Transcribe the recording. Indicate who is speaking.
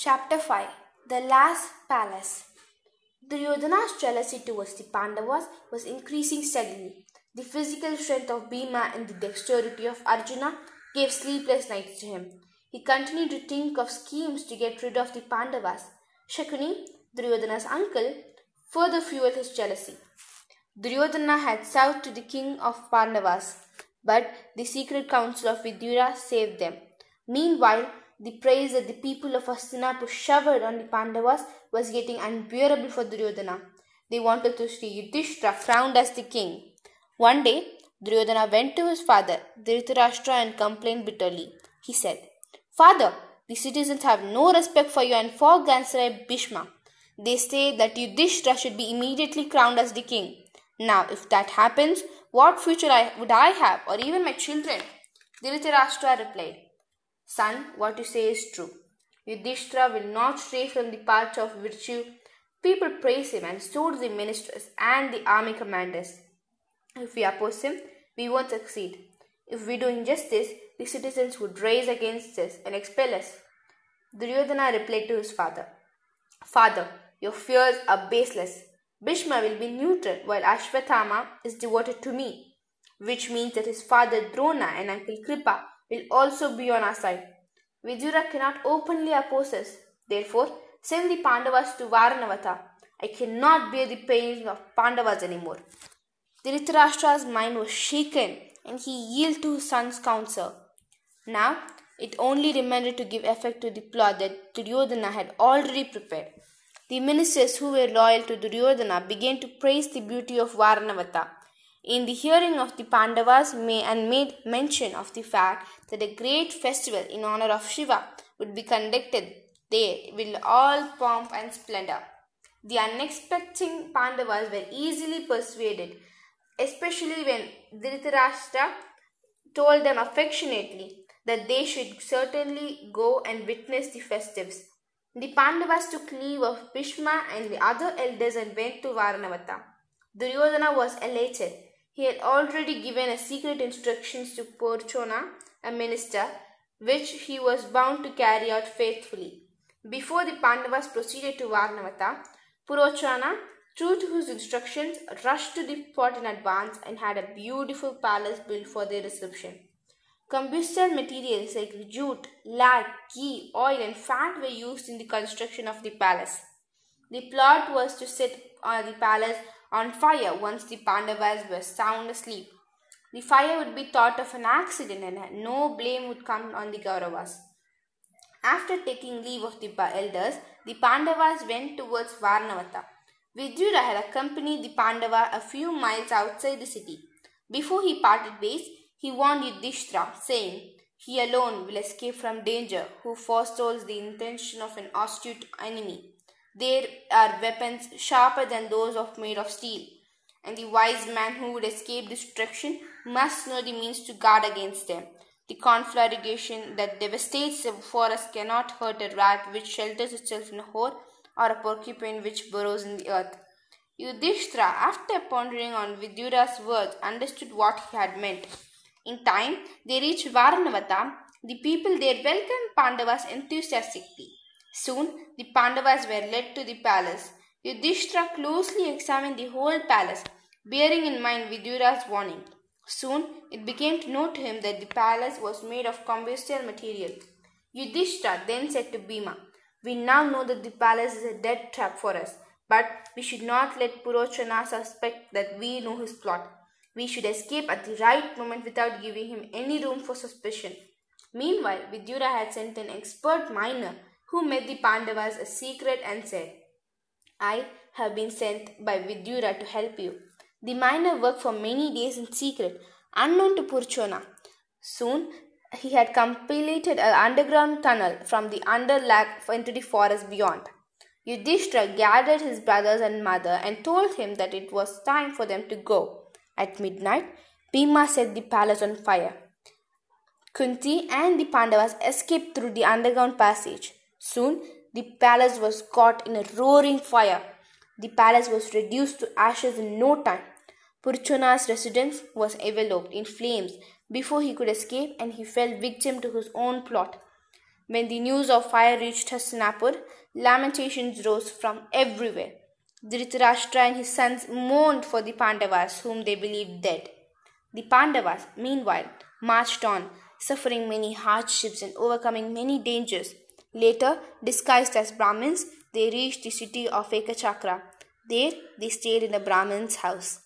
Speaker 1: Chapter 5 The Lac Palace Duryodhana's jealousy towards the Pandavas was increasing steadily. The physical strength of Bhima and the dexterity of Arjuna gave sleepless nights to him. He continued to think of schemes to get rid of the Pandavas. Shakuni, Duryodhana's uncle, further fueled his jealousy. Duryodhana had sought to the king of Pandavas, but the secret counsel of Vidura saved them. Meanwhile, the praise that the people of Hastinapur showered on the Pandavas was getting unbearable for Duryodhana. They wanted to see Yudhishthira crowned as the king. One day, Duryodhana went to his father, Dhritarashtra, and complained bitterly. He said, Father, the citizens have no respect for you and for Grandsire Bhishma. They say that Yudhishthira should be immediately crowned as the king. Now, if that happens, what future would I have, or even my children? Dhritarashtra replied, Son, what you say is true. Yudhishthira will not stray from the path of virtue. People praise him, and so do the ministers and the army commanders. If we oppose him, we won't succeed. If we do injustice, the citizens would rise against us and expel us. Duryodhana replied to his father, Father, your fears are baseless. Bhishma will be neutral while Ashwathama is devoted to me, which means that his father Drona and uncle Kripa will also be on our side. Vidura cannot openly oppose us. Therefore, send the Pandavas to Varanavata. I cannot bear the pain of Pandavas anymore. Dhritarashtra's mind was shaken and he yielded to his son's counsel. Now, it only remained to give effect to the plot that Duryodhana had already prepared. The ministers who were loyal to Duryodhana began to praise the beauty of Varanavata in the hearing of the Pandavas may and made mention of the fact that a great festival in honor of Shiva would be conducted there with all pomp and splendor. The unexpected Pandavas were easily persuaded, especially when Dhritarashtra told them affectionately that they should certainly go and witness the festivities. The Pandavas took leave of Bhishma and the other elders and went to Varanavata. Duryodhana was elated he had already given a secret instructions to Purochana, a minister, which he was bound to carry out faithfully. Before the Pandavas proceeded to Varanavata, Purochana, true to his instructions, rushed to the spot in advance and had a beautiful palace built for their reception. Combustible materials like jute, lard, ghee, oil, and fat were used in the construction of the palace. The plot was to set uh, the palace on fire once the Pandavas were sound asleep. The fire would be thought of an accident and no blame would come on the Kauravas. After taking leave of the elders, the Pandavas went towards Varanavata. Vidura had accompanied the Pandava a few miles outside the city. Before he parted ways, he warned Yudhishthira, saying, He alone will escape from danger who forestalls the intention of an astute enemy. There are weapons sharper than those of made of steel, and the wise man who would escape destruction must know the means to guard against them. The conflagration that devastates a forest cannot hurt a rat which shelters itself in a hole or a porcupine which burrows in the earth. Yudhishthira, after pondering on Vidura's words, understood what he had meant. In time, they reached Varanavata. The people there welcomed Pandavas enthusiastically. Soon the Pandavas were led to the palace. Yudhishthira closely examined the whole palace, bearing in mind Vidura's warning. Soon it became known to him that the palace was made of combustible material. Yudhishthira then said to Bhima, We now know that the palace is a dead trap for us, but we should not let Purochana suspect that we know his plot. We should escape at the right moment without giving him any room for suspicion. Meanwhile, Vidura had sent an expert miner who met the Pandavas a secret and said, I have been sent by Vidura to help you. The miner worked for many days in secret, unknown to Purochana. Soon he had completed an underground tunnel from the underlag into the forest beyond. Yudhishthira gathered his brothers and mother and told him that it was time for them to go. At midnight, Bhima set the palace on fire. Kunti and the Pandavas escaped through the underground passage. Soon the palace was caught in a roaring fire. The palace was reduced to ashes in no time. Purochana's residence was enveloped in flames before he could escape and he fell victim to his own plot. When the news of fire reached Hastinapur, lamentations rose from everywhere. Dhritarashtra and his sons mourned for the Pandavas, whom they believed dead. The Pandavas, meanwhile, marched on, suffering many hardships and overcoming many dangers. Later, disguised as Brahmins, they reached the city of Ekachakra. There, they stayed in the Brahmin's house.